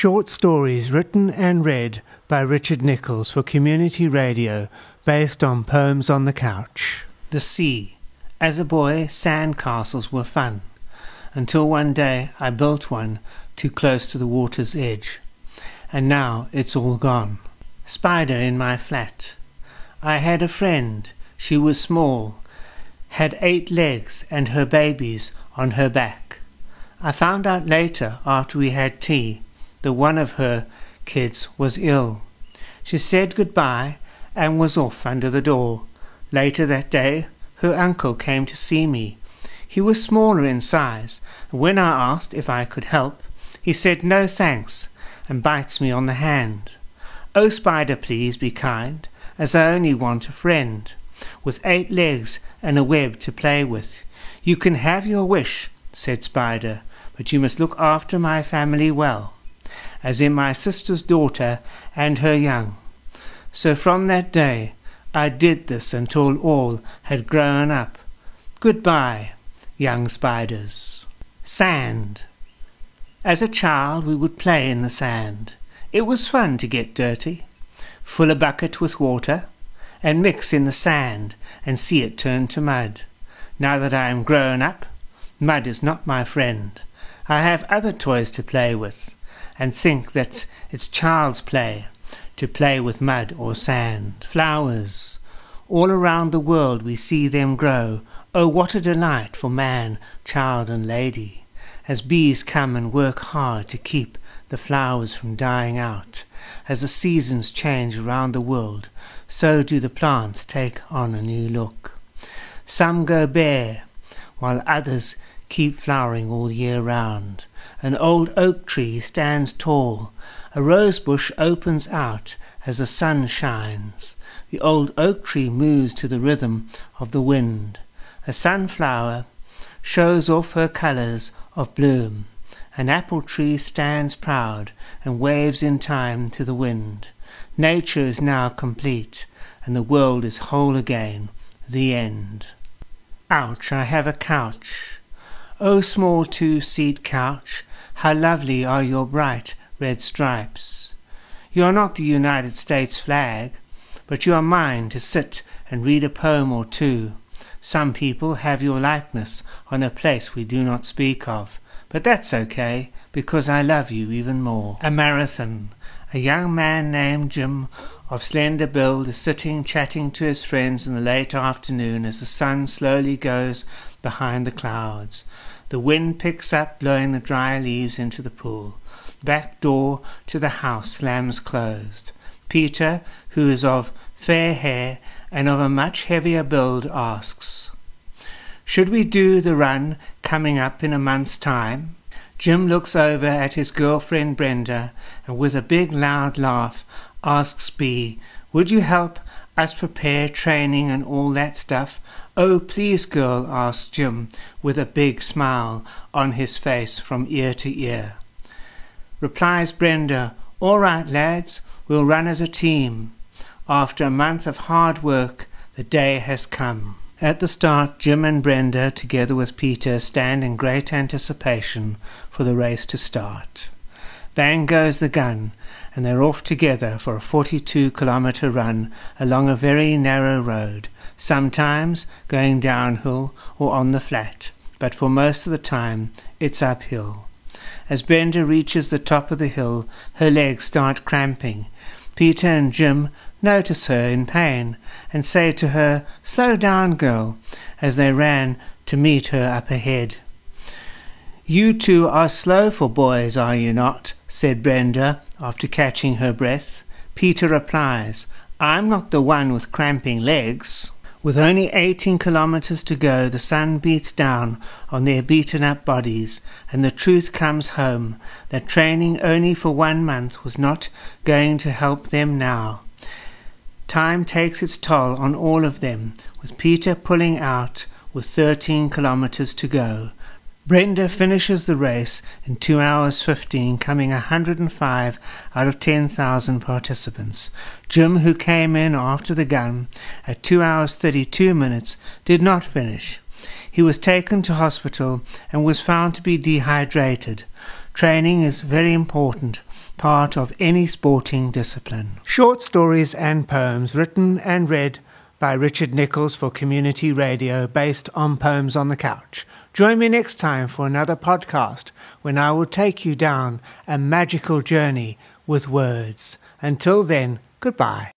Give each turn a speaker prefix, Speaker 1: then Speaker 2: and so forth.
Speaker 1: short stories written and read by Richard Nichols for community radio based on Poems on the Couch. The Sea. As a boy, sand castles were fun, until one day I built one too close to the water's edge, and now it's all gone. Spider in my flat. I had a friend, she was small, had eight legs and her babies on her back. I found out later, after we had tea, that one of her kids was ill. She said goodbye and was off under the door. Later that day, her uncle came to see me. He was smaller in size, and when I asked if I could help, he said no thanks and bites me on the hand. Oh, Spider, please be kind, as I only want a friend, with eight legs and a web to play with. You can have your wish, said Spider, but you must look after my family well as in my sister's daughter and her young. So from that day I did this until all had grown up. Goodbye, young spiders. Sand. As a child we would play in the sand. It was fun to get dirty, fill a bucket with water, and mix in the sand and see it turn to mud. Now that I am grown up, mud is not my friend. I have other toys to play with and think that it's child's play to play with mud or sand. Flowers. All around the world we see them grow. Oh, what a delight for man, child, and lady, as bees come and work hard to keep the flowers from dying out. As the seasons change around the world, so do the plants take on a new look. Some go bare, while others keep flowering all year round. An old oak tree stands tall. A rose bush opens out as the sun shines. The old oak tree moves to the rhythm of the wind. A sunflower shows off her colors of bloom. An apple tree stands proud and waves in time to the wind. Nature is now complete, and the world is whole again. The end. Ouch, I have a couch. O small two-seat couch, how lovely are your bright red stripes! You are not the United States flag, but you are mine to sit and read a poem or two. Some people have your likeness on a place we do not speak of, but that's okay, because I love you even more. A marathon. A young man named Jim of slender build is sitting chatting to his friends in the late afternoon as the sun slowly goes behind the clouds. The wind picks up, blowing the dry leaves into the pool. Back door to the house slams closed. Peter, who is of fair hair and of a much heavier build, asks, Should we do the run coming up in a month's time? Jim looks over at his girlfriend Brenda and with a big loud laugh asks Bea, Would you help us prepare training and all that stuff? Oh, please, girl, asked Jim, with a big smile on his face from ear to ear. Replies Brenda, All right, lads, we'll run as a team. After a month of hard work, the day has come. At the start, Jim and Brenda, together with Peter, stand in great anticipation for the race to start. Bang goes the gun, and they're off together for a 42 kilometre run along a very narrow road, sometimes going downhill or on the flat, but for most of the time it's uphill. As Brenda reaches the top of the hill, her legs start cramping. Peter and Jim notice her in pain and say to her, Slow down, girl, as they ran to meet her up ahead. You two are slow for boys, are you not? Said Brenda, after catching her breath. Peter replies, I'm not the one with cramping legs. With only 18 kilometers to go, the sun beats down on their beaten up bodies, and the truth comes home that training only for one month was not going to help them now. Time takes its toll on all of them, with Peter pulling out with 13 kilometers to go. Brenda finishes the race in 2 hours 15, coming 105 out of 10,000 participants. Jim, who came in after the gun at 2 hours 32 minutes, did not finish. He was taken to hospital and was found to be dehydrated. Training is very important, part of any sporting discipline. Short stories and poems written and read by Richard Nichols for community radio based on Poems on the Couch. Join me next time for another podcast when I will take you down a magical journey with words. Until then, goodbye.